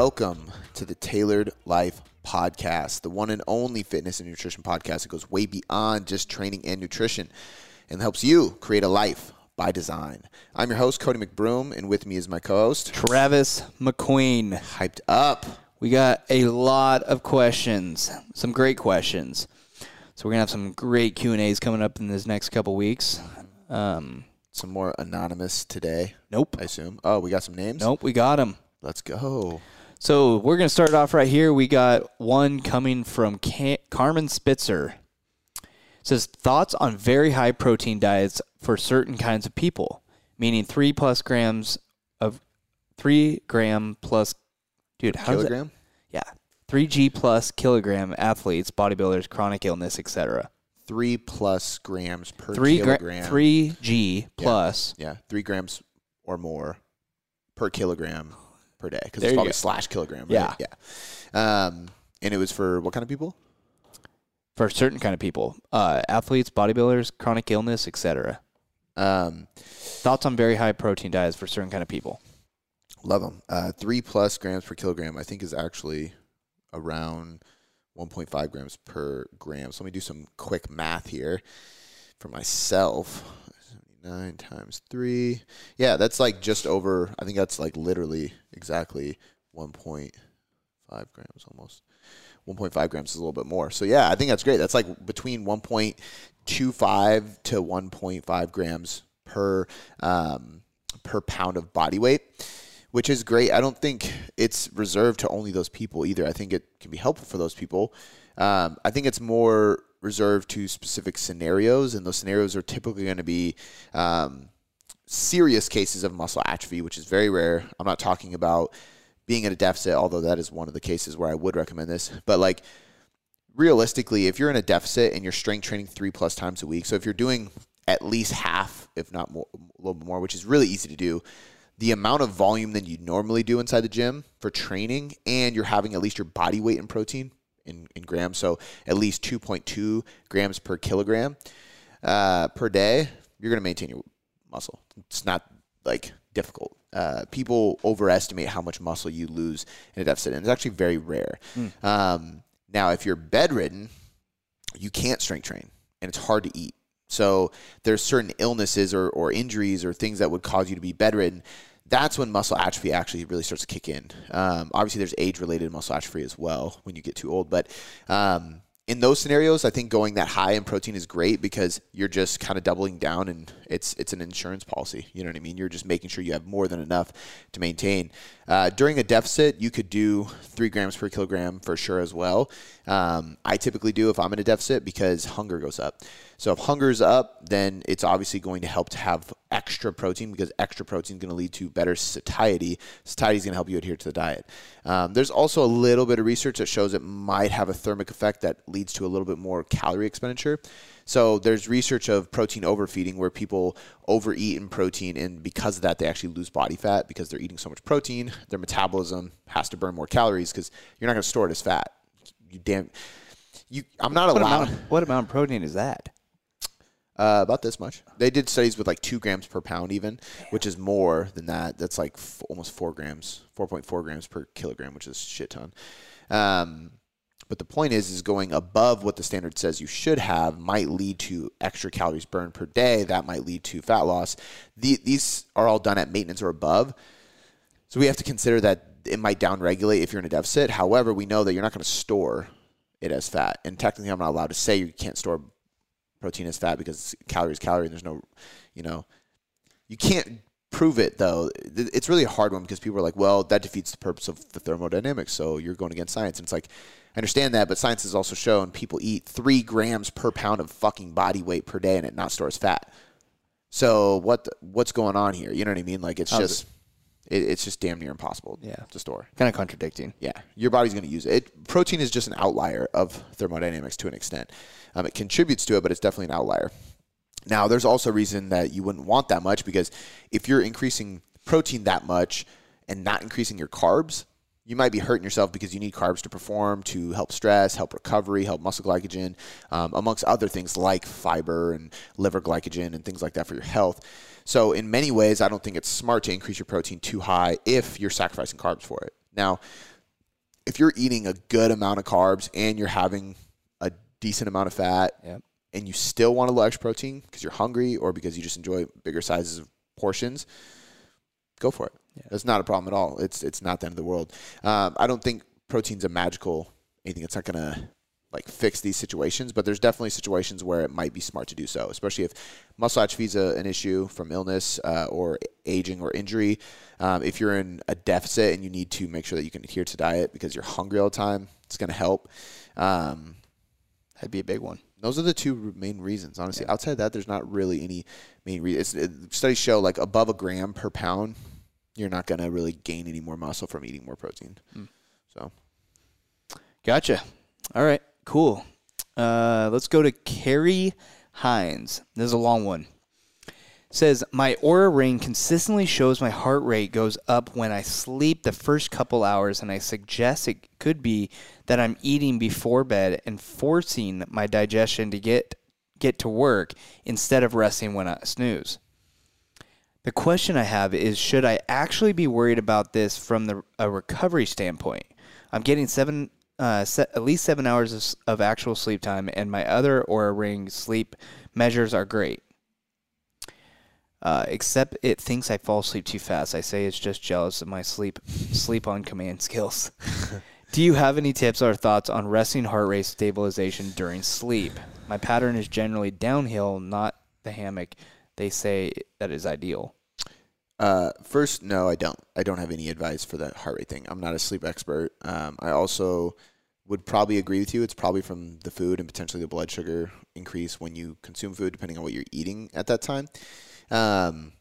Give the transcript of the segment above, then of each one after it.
Welcome to the Tailored Life Podcast, the one and only fitness and nutrition podcast that goes way beyond just training and nutrition and helps you create a life by design. I'm your host, Cody McBroom, and with me is my co host, Travis McQueen. Hyped Up. We got a lot of questions, some great questions. So we're gonna have some great Q and A's coming up in this next couple weeks. Um, Some more anonymous today, nope, I assume. Oh, we got some names? nope, we got them. Let's go. So we're gonna start off right here. We got one coming from Ca- Carmen Spitzer. It says thoughts on very high protein diets for certain kinds of people, meaning three plus grams of three gram plus. Dude, how? Kilogram? Yeah, three G plus kilogram athletes, bodybuilders, chronic illness, etc. Three plus grams per Three gra- kilogram. three G plus. Yeah, three grams or more per kilogram per day because it's probably slash kilogram. Right? Yeah. yeah. Um, and it was for what kind of people? for certain kind of people, uh, athletes, bodybuilders, chronic illness, etc. Um, Thoughts on very high protein diets for certain kind of people. love them. Uh, three plus grams per kilogram, I think, is actually around 1.5 grams per gram. So let me do some quick math here for myself. 79 times three. Yeah, that's like just over, I think that's like literally exactly 1.5 grams almost. 1.5 grams is a little bit more. So yeah, I think that's great. That's like between 1.25 to 1.5 grams per um, per pound of body weight, which is great. I don't think it's reserved to only those people either. I think it can be helpful for those people. Um, I think it's more reserved to specific scenarios, and those scenarios are typically going to be um, serious cases of muscle atrophy, which is very rare. I'm not talking about being in a deficit, although that is one of the cases where I would recommend this. But like realistically, if you're in a deficit and you're strength training three plus times a week, so if you're doing at least half, if not more, a little bit more, which is really easy to do, the amount of volume than you normally do inside the gym for training, and you're having at least your body weight in protein in, in grams, so at least 2.2 grams per kilogram uh, per day, you're going to maintain your muscle. It's not like difficult. Uh, people overestimate how much muscle you lose in a deficit, and it's actually very rare. Um, now, if you're bedridden, you can't strength train, and it's hard to eat. So there's certain illnesses or, or injuries or things that would cause you to be bedridden. That's when muscle atrophy actually really starts to kick in. Um, obviously, there's age-related muscle atrophy as well when you get too old, but um, in those scenarios, I think going that high in protein is great because you're just kind of doubling down, and it's it's an insurance policy. You know what I mean? You're just making sure you have more than enough to maintain. Uh, during a deficit, you could do three grams per kilogram for sure as well. Um, I typically do if I'm in a deficit because hunger goes up. So if hunger's up, then it's obviously going to help to have extra protein because extra protein is going to lead to better satiety. Satiety is going to help you adhere to the diet. Um, there's also a little bit of research that shows it might have a thermic effect that leads to a little bit more calorie expenditure. So there's research of protein overfeeding where people overeat in protein, and because of that, they actually lose body fat because they're eating so much protein. Their metabolism has to burn more calories because you're not going to store it as fat. You damn. You, I'm not What allowed. amount, what amount of protein is that? Uh, about this much. They did studies with like two grams per pound, even, which is more than that. That's like f- almost four grams, four point four grams per kilogram, which is a shit ton. Um, but the point is, is going above what the standard says you should have might lead to extra calories burned per day. That might lead to fat loss. The, these are all done at maintenance or above. So we have to consider that it might downregulate if you're in a deficit. However, we know that you're not going to store it as fat. And technically, I'm not allowed to say you can't store protein is fat because calorie is calorie and there's no, you know, you can't prove it though. It's really a hard one because people are like, well, that defeats the purpose of the thermodynamics. So you're going against science. And it's like, I understand that, but science has also shown people eat three grams per pound of fucking body weight per day and it not stores fat. So what what's going on here? You know what I mean? Like it's How's just it, it's just damn near impossible Yeah. to store. Kind of contradicting. Yeah, your body's going to use it. it. Protein is just an outlier of thermodynamics to an extent. Um, it contributes to it, but it's definitely an outlier. Now, there's also a reason that you wouldn't want that much because if you're increasing protein that much and not increasing your carbs, you might be hurting yourself because you need carbs to perform, to help stress, help recovery, help muscle glycogen, um, amongst other things like fiber and liver glycogen and things like that for your health. So, in many ways, I don't think it's smart to increase your protein too high if you're sacrificing carbs for it. Now, if you're eating a good amount of carbs and you're having a decent amount of fat, Yep. and you still want a extra protein because you're hungry or because you just enjoy bigger sizes of portions, go for it. Yeah. That's not a problem at all. It's it's not the end of the world. Um, I don't think protein's a magical anything. It's not gonna like fix these situations, but there's definitely situations where it might be smart to do so, especially if muscle atrophy is a, an issue from illness uh, or aging or injury. Um, if you're in a deficit and you need to make sure that you can adhere to diet because you're hungry all the time, it's going to help. Um, That'd be a big one. those are the two main reasons, honestly. Outside of that, there's not really any main reason. It, studies show like above a gram per pound, you're not going to really gain any more muscle from eating more protein. So, Gotcha. All right, cool. Uh, let's go to Carrie Hines. This is a long one. Says my Oura ring consistently shows my heart rate goes up when I sleep the first couple hours, and I suggest it could be that I'm eating before bed and forcing my digestion to get get to work instead of resting when I snooze. The question I have is should I actually be worried about this from the a recovery standpoint? I'm getting seven, uh, se- at least seven hours of, of actual sleep time, and my other Oura Ring sleep measures are great. Uh, except it thinks I fall asleep too fast. I say it's just jealous of my sleep sleep on command skills. Do you have any tips or thoughts on resting heart rate stabilization during sleep? My pattern is generally downhill, not the hammock. They say that is ideal. Uh, first, no, I don't. I don't have any advice for that heart rate thing. I'm not a sleep expert. Um, I also would probably agree with you. It's probably from the food and potentially the blood sugar increase when you consume food, depending on what you're eating at that time. Um,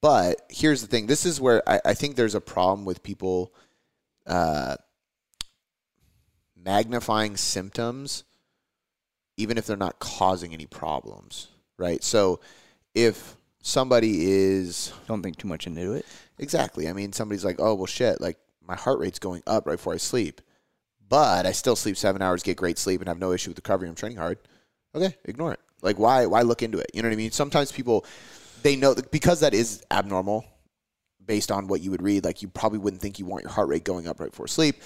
but here's the thing this is where I, I think there's a problem with people uh, magnifying symptoms, even if they're not causing any problems, right? So if somebody is Don't think too much into it. Exactly. I mean, somebody's like, oh, well, shit, like my heart rate's going up right before I sleep, but I still sleep seven hours, get great sleep, and have no issue with recovery. I'm training hard. Okay, ignore it. Like, why? Why look into it? You know what I mean? Sometimes people, they know because that is abnormal, based on what you would read. Like, you probably wouldn't think you want your heart rate going up right before sleep.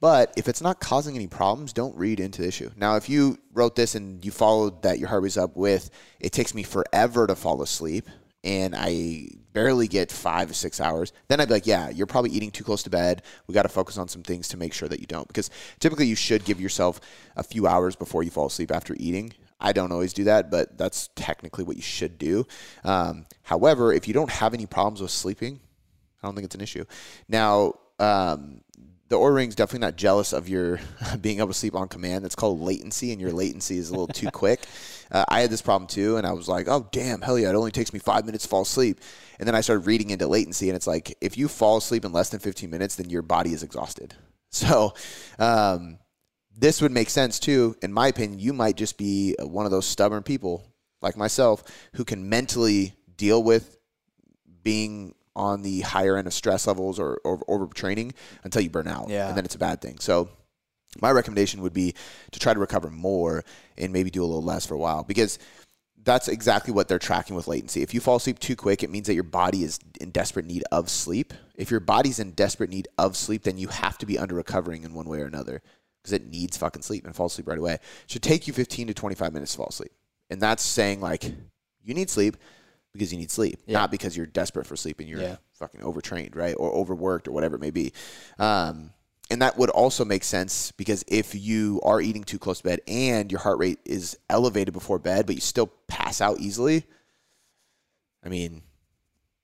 But if it's not causing any problems, don't read into the issue. Now, if you wrote this and you followed that your heart rate's up with, it takes me forever to fall asleep and I barely get five or six hours, then I'd be like, yeah, you're probably eating too close to bed. We got to focus on some things to make sure that you don't. Because typically you should give yourself a few hours before you fall asleep after eating. I don't always do that, but that's technically what you should do. Um, however, if you don't have any problems with sleeping, I don't think it's an issue. Now, um, the Oura Ring's definitely not jealous of your being able to sleep on command. That's called latency, and your latency is a little too quick. Uh, I had this problem too, and I was like, "Oh damn, hell yeah! It only takes me five minutes to fall asleep." And then I started reading into latency, and it's like if you fall asleep in less than 15 minutes, then your body is exhausted. So, um, this would make sense too. In my opinion, you might just be one of those stubborn people like myself who can mentally deal with being on the higher end of stress levels or, or overtraining until you burn out. Yeah. And then it's a bad thing. So my recommendation would be to try to recover more and maybe do a little less for a while because that's exactly what they're tracking with latency. If you fall asleep too quick, it means that your body is in desperate need of sleep. If your body's in desperate need of sleep, then you have to be under recovering in one way or another because it needs fucking sleep and fall asleep right away. It should take you 15 to 25 minutes to fall asleep. And that's saying like you need sleep because you need sleep, Yeah. not because you're desperate for sleep and you're Yeah. fucking overtrained, right? Or overworked or whatever it may be. Um, and that would also make sense because if you are eating too close to bed and your heart rate is elevated before bed, but you still pass out easily, I mean,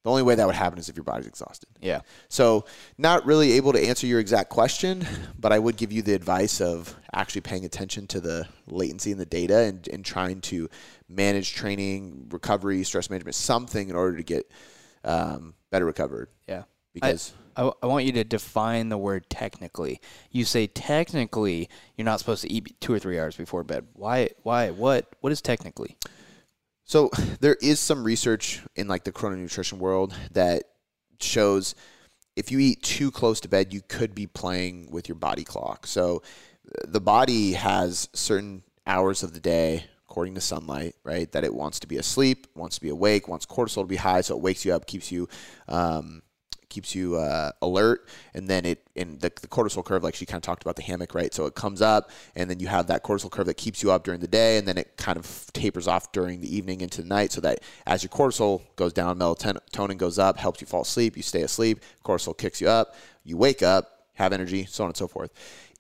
the only way that would happen is if your body's exhausted. Yeah. So, not really able to answer your exact question, but I would give you the advice of actually paying attention to the latency in the data and, and trying to manage training, recovery, stress management, something in order to get um, better recovered. Yeah. Because I, I want you to define the word technically. You say technically you're not supposed to eat two or three hours before bed. Why? Why? What? What is technically? So there is some research in like the chrononutrition world that shows if you eat too close to bed, you could be playing with your body clock. So the body has certain hours of the day according to sunlight, right? That it wants to be asleep, wants to be awake, wants cortisol to be high, so it wakes you up, keeps you um, keeps you uh, alert, and then it in the, the cortisol curve, like she kind of talked about the hammock, right? So it comes up, and then you have that cortisol curve that keeps you up during the day, and then it kind of tapers off during the evening into the night, so that as your cortisol goes down, melatonin goes up, helps you fall asleep, you stay asleep, cortisol kicks you up, you wake up, have energy, so on and so forth.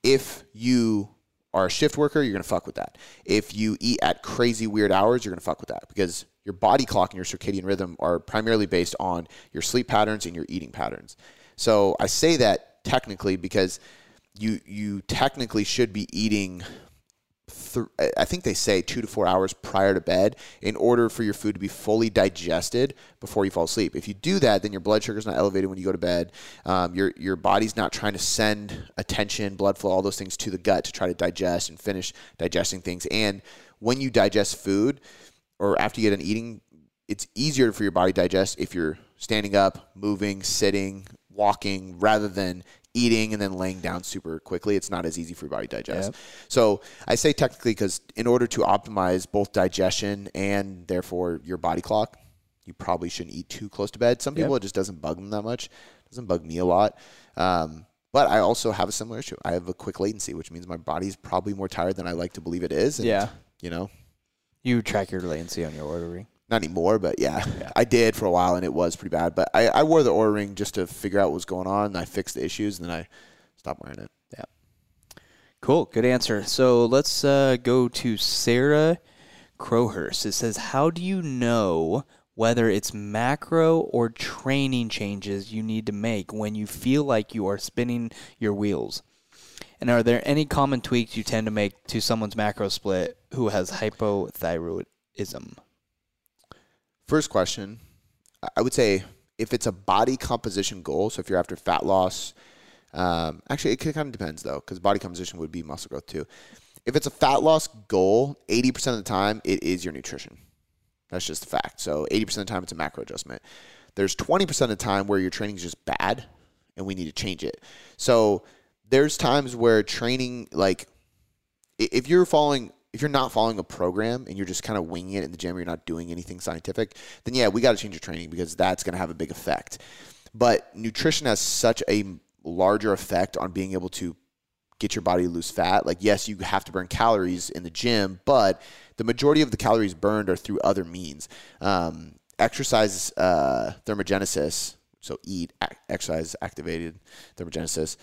If you are a shift worker, you're gonna fuck with that. If you eat at crazy weird hours, you're gonna fuck with that because your body clock and your circadian rhythm are primarily based on your sleep patterns and your eating patterns. So I say that technically because you you technically should be eating th- I think they say two to four hours prior to bed in order for your food to be fully digested before you fall asleep. If you do that, then your blood sugar is not elevated when you go to bed. Um, your your body's not trying to send attention, blood flow, all those things to the gut to try to digest and finish digesting things. And when you digest food, or after you get an eating, it's easier for your body to digest if you're standing up, moving, sitting, walking, rather than eating and then laying down super quickly. It's not as easy for your body to digest. Yep. So I say technically because in order to optimize both digestion and therefore your body clock, you probably shouldn't eat too close to bed. Some people yep. it just doesn't bug them that much. It doesn't bug me a lot. Um, but I also have a similar issue. I have a quick latency, which means my body's probably more tired than I like to believe it is. And, yeah. You know, you track your latency on your Oura ring. Not anymore, but yeah, yeah, I did for a while, and it was pretty bad. But I, I wore the Oura ring just to figure out what was going on. And I fixed the issues, and then I stopped wearing it. Yeah. Cool. Good answer. So let's uh, go to Sarah Crowhurst. It says, "How do you know whether it's macro or training changes you need to make when you feel like you are spinning your wheels?" And are there any common tweaks you tend to make to someone's macro split who has hypothyroidism? First question, I would say if it's a body composition goal, so if you're after fat loss, um, actually it kind of depends though, because body composition would be muscle growth too. If it's a fat loss goal, 80% of the time it is your nutrition. That's just a fact. So 80% of the time it's a macro adjustment. There's 20% of the time where your training is just bad and we need to change it. So there's times where training, like, if you're following, if you're not following a program and you're just kind of winging it in the gym, you're not doing anything scientific, then yeah, we got to change your training because that's going to have a big effect. But nutrition has such a larger effect on being able to get your body to lose fat. Like, yes, you have to burn calories in the gym, but the majority of the calories burned are through other means. Um, exercise uh, thermogenesis, so eat, exercise activated thermogenesis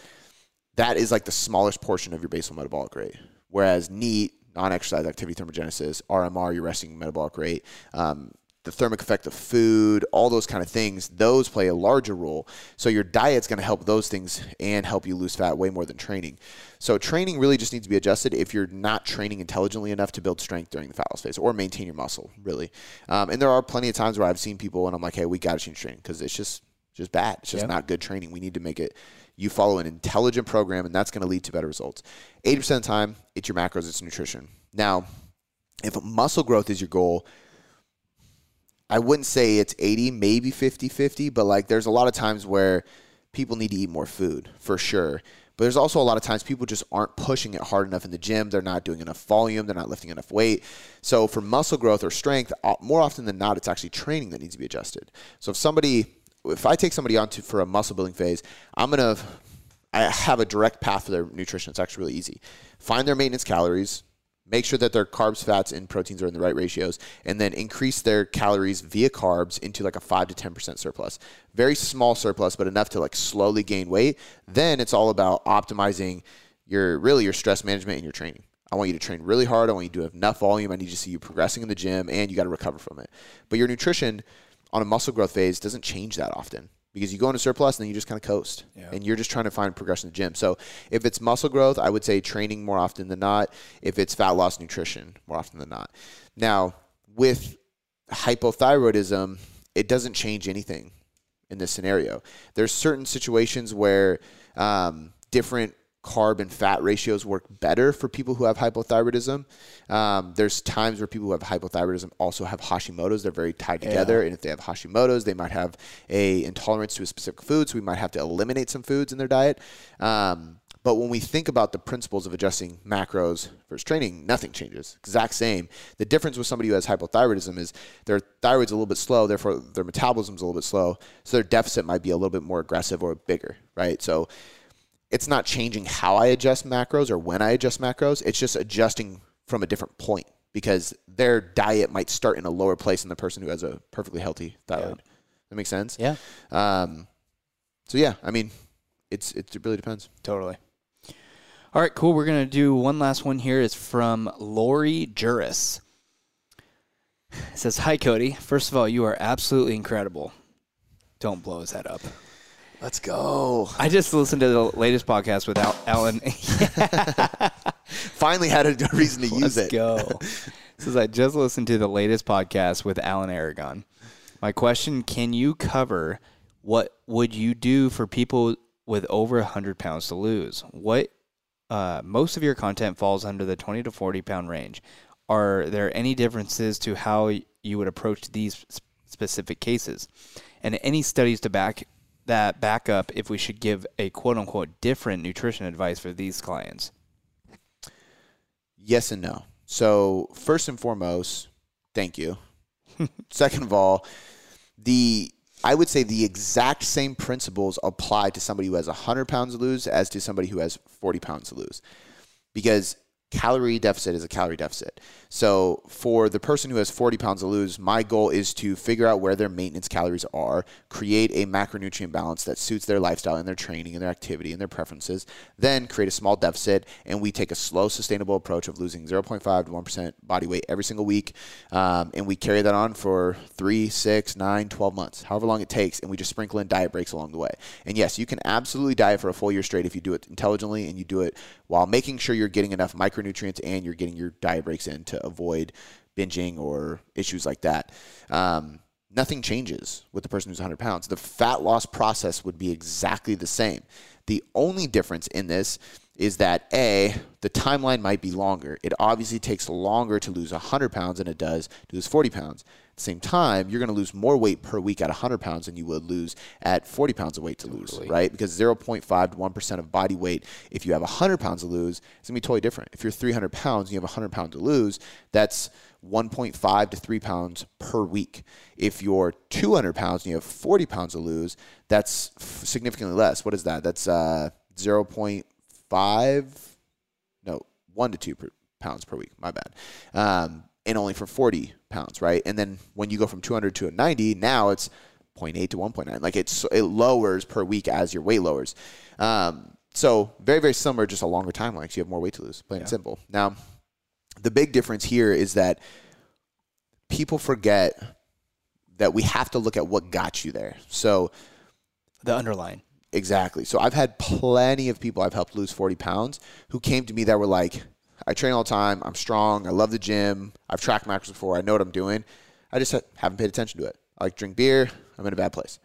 that is like the smallest portion of your basal metabolic rate. Whereas NEAT, non-exercise activity thermogenesis, RMR, your resting metabolic rate, um, the thermic effect of food, all those kind of things, those play a larger role. So your diet's going to help those things and help you lose fat way more than training. So training really just needs to be adjusted if you're not training intelligently enough to build strength during the fat loss phase or maintain your muscle, really. Um, and there are plenty of times where I've seen people and I'm like, hey, we got to change training because it's just just bad. It's just yep. not good training. We need to make it you follow an intelligent program, and that's going to lead to better results. 80% of the time, it's your macros, it's nutrition. Now, if muscle growth is your goal, I wouldn't say it's 80, maybe 50 50, but like there's a lot of times where people need to eat more food for sure. But there's also a lot of times people just aren't pushing it hard enough in the gym. They're not doing enough volume. They're not lifting enough weight. So for muscle growth or strength, more often than not, it's actually training that needs to be adjusted. So if somebody if I take somebody on to for a muscle building phase, I'm gonna I have a direct path for their nutrition. It's actually really easy. Find their maintenance calories, make sure that their carbs, fats, and proteins are in the right ratios, and then increase their calories via carbs into like a five to ten percent surplus. Very small surplus, but enough to like slowly gain weight. Then it's all about optimizing your really your stress management and your training. I want you to train really hard. I want you to have enough volume. I need to see you progressing in the gym, and you got to recover from it. But your nutrition on a muscle growth phase doesn't change that often because you go into surplus and then you just kind of coast yeah. and you're just trying to find progression in the gym. So if it's muscle growth, I would say training more often than not. If it's fat loss, nutrition more often than not. Now, with hypothyroidism, it doesn't change anything in this scenario. There's certain situations where um, different carb and fat ratios work better for people who have hypothyroidism. Um, there's times where people who have hypothyroidism also have Hashimoto's. They're very tied together, yeah. and if they have Hashimoto's, they might have a intolerance to a specific food, so we might have to eliminate some foods in their diet. Um, But when we think about the principles of adjusting macros versus training, nothing changes. Exact same. The difference with somebody who has hypothyroidism is their thyroid's a little bit slow, therefore their metabolism's a little bit slow. So their deficit might be a little bit more aggressive or bigger, right? So it's not changing how I adjust macros or when I adjust macros. It's just adjusting from a different point because their diet might start in a lower place than the person who has a perfectly healthy thyroid. That makes sense? Yeah. Um, so yeah, I mean, it's it really depends. Totally. All right, cool. We're gonna do one last one here. It's from Lori Juris. It says, "Hi Cody. First of all, you are absolutely incredible. Don't blow his head up. Let's go. I just listened to the latest podcast with Al- Alan. Finally had a reason to use Let's it. go. Says I just listened to the latest podcast with Alan Aragon. My question: Can you cover what would you do for people with over hundred pounds to lose? What uh, most of your content falls under the twenty to forty pound range. Are there any differences to how you would approach these specific cases, and any studies to back that back up if we should give a quote unquote different nutrition advice for these clients? Yes and no. So first and foremost, thank you. Second of all, the I would say the exact same principles apply to somebody who has 100 pounds to lose as to somebody who has 40 pounds to lose. Because calorie deficit is a calorie deficit. So for the person who has 40 pounds to lose, my goal is to figure out where their maintenance calories are, create a macronutrient balance that suits their lifestyle and their training and their activity and their preferences, then create a small deficit, and we take a slow, sustainable approach of losing 0.5 to 1% body weight every single week. Um, and we carry that on for three, six, nine, 12 months, however long it takes, and we just sprinkle in diet breaks along the way. And yes, you can absolutely diet for a full year straight if you do it intelligently and you do it while making sure you're getting enough micronutrients and you're getting your diet breaks in to avoid binging or issues like that. Um, nothing changes with the person who's 100 pounds. The fat loss process would be exactly the same. The only difference in this is that A, the timeline might be longer. It obviously takes longer to lose 100 pounds than it does to lose 40 pounds. At the same time, you're going to lose more weight per week at 100 pounds than you would lose at 40 pounds of weight to lose, right? Because 0.5 to 1% of body weight, if you have 100 pounds to lose, it's going to be totally different. If you're 300 pounds and you have 100 pounds to lose, that's 1.5 to 3 pounds per week. If you're 200 pounds and you have 40 pounds to lose, that's significantly less. What is that? That's uh, 0.5, no, 1 to 2 per, pounds per week. My bad. Um, and only for 40 pounds, right? And then when you go from 200 to a 90, now it's 0.8 to 1.9. Like it's it lowers per week as your weight lowers. Um, so very very similar, just a longer timeline. 'cause you have more weight to lose. Plain and simple. Now, the big difference here is that people forget that we have to look at what got you there. So The underline. Exactly. So I've had plenty of people I've helped lose 40 pounds who came to me that were like, I train all the time. I'm strong. I love the gym. I've tracked macros before. I know what I'm doing. I just ha- haven't paid attention to it. I like drink beer. I'm in a bad place.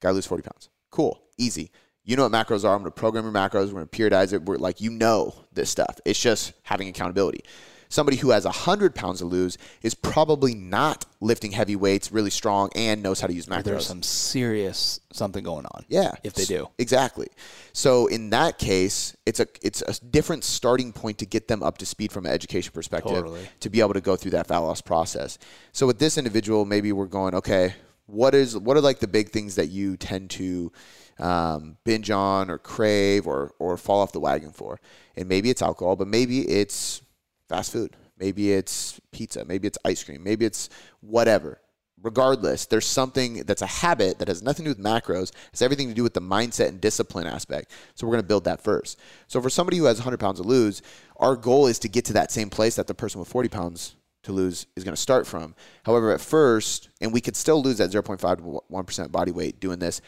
Got to lose 40 pounds. Cool. Easy. You know what macros are. I'm going to program your macros. We're going to periodize it. We're like, you know this stuff. It's just having accountability. Somebody who has 100 pounds to lose is probably not lifting heavy weights, really strong, and knows how to use macros. There's some serious something going on. Yeah, If they do. exactly. So in that case, it's a it's a different starting point to get them up to speed from an education perspective Totally. to be able to go through that fat loss process. So with this individual, maybe we're going okay. What is what are like the big things that you tend to um, binge on or crave or or fall off the wagon for? And maybe it's alcohol, but maybe it's fast food. Maybe it's pizza. Maybe it's ice cream. Maybe it's whatever regardless, there's something that's a habit that has nothing to do with macros. It's everything to do with the mindset and discipline aspect. So we're going to build that first. So for somebody who has 100 pounds to lose, our goal is to get to that same place that the person with 40 pounds to lose is going to start from. However, at first, and we could still lose that 0.5 to 1% body weight doing this.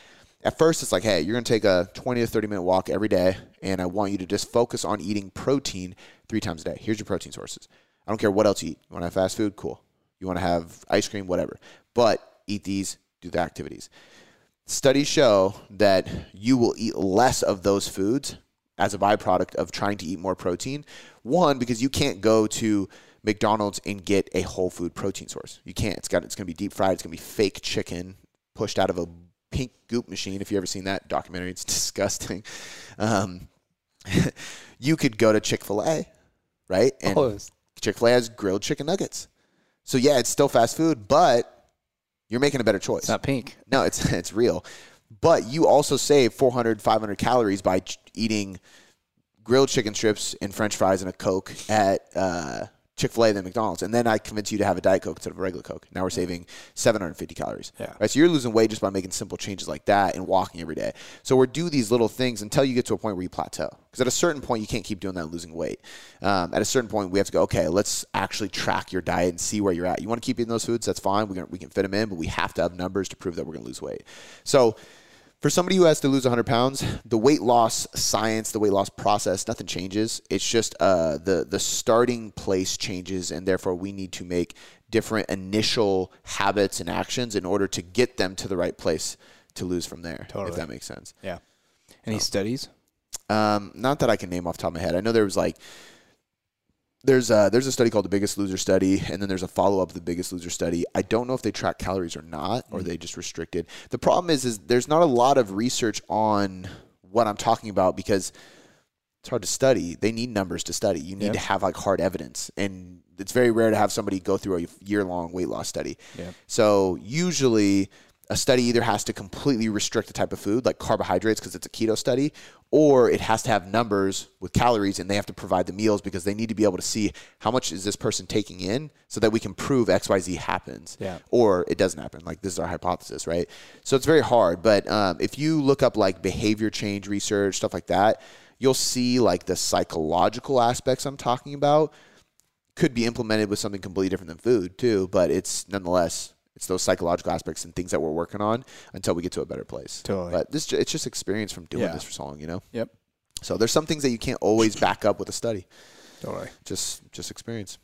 At first, it's like, hey, you're going to take a 20 to 30 minute walk every day, and I want you to just focus on eating protein three times a day. Here's your protein sources. I don't care what else you eat. You want to have fast food? Cool. You want to have ice cream? Whatever. But eat these, do the activities. Studies show that you will eat less of those foods as a byproduct of trying to eat more protein. One, because you can't go to McDonald's and get a whole food protein source. You can't. It's got it's gonna be deep fried, it's gonna be fake chicken pushed out of a pink goop machine. If you've ever seen that documentary, it's disgusting. Um, you could go to Chick Fil A, right? And Oh, Chick Fil A has grilled chicken nuggets. So yeah, it's still fast food, but you're making a better choice. It's not pink. No, it's it's real. But you also save 400, 500 calories by ch- eating grilled chicken strips and French fries and a Coke at uh, Chick Fil A than McDonald's, and then I convince you to have a Diet Coke instead of a regular Coke. Now we're saving 750 calories. Yeah. Right. So you're losing weight just by making simple changes like that and walking every day. So we're do these little things until you get to a point where you plateau. Because at a certain point, you can't keep doing that and losing weight. Um, at a certain point, we have to go. Okay, let's actually track your diet and see where you're at. You want to keep eating those foods? That's fine. We can we can fit them in, but we have to have numbers to prove that we're going to lose weight. So for somebody who has to lose 100 pounds, the weight loss science, the weight loss process, nothing changes. It's just uh, the the starting place changes, and therefore we need to make different initial habits and actions in order to get them to the right place to lose from there. Totally. If that makes sense. Yeah. Any studies? Um, not that I can name off the top of my head. I know there was like there's a, there's a study called the Biggest Loser study, and then there's a follow up the Biggest Loser study. I don't know if they track calories or not, or mm. they just restricted. The problem is, is there's not a lot of research on what I'm talking about because it's hard to study. They need numbers to study. You need Yeah. to have like hard evidence, and it's very rare to have somebody go through a year long weight loss study. Yeah. So usually a study either has to completely restrict the type of food, like carbohydrates, because it's a keto study, or it has to have numbers with calories, and they have to provide the meals because they need to be able to see how much is this person taking in, so that we can prove X Y Z happens, Yeah. or it doesn't happen. Like this is our hypothesis, right? So it's very hard. But um, if you look up like behavior change research, stuff like that, you'll see like the psychological aspects I'm talking about could be implemented with something completely different than food too, but it's nonetheless it's those psychological aspects and things that we're working on until we get to a better place. Totally. But this it's just experience from doing Yeah. this for so long, you know. Yep. So there's some things that you can't always back up with a study. Totally. Just just experience.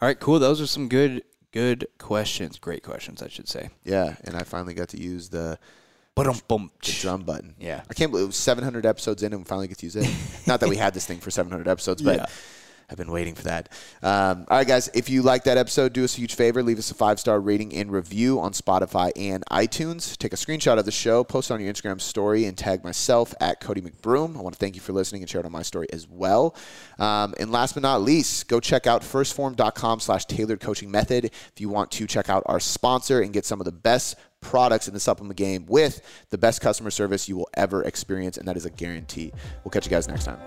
All right, cool. Those are some good good questions. Great questions, I should say. Yeah, and I finally got to use the, the drum button. Yeah. I can't believe it was 700 episodes in and we finally get to use it. Not that we had this thing for 700 episodes, but Yeah. I've been waiting for that. Um, all right, guys, if you like that episode, do us a huge favor. Leave us a five star rating and review on Spotify and iTunes. Take a screenshot of the show, post on your Instagram story, and tag myself at Cody McBroom. I want to thank you for listening and share it on my story as well. Um, and last but not least, go check out firstform.com slash tailored coaching method if you want to check out our sponsor and get some of the best products in the supplement game with the best customer service you will ever experience, and that is a guarantee. We'll catch you guys next time.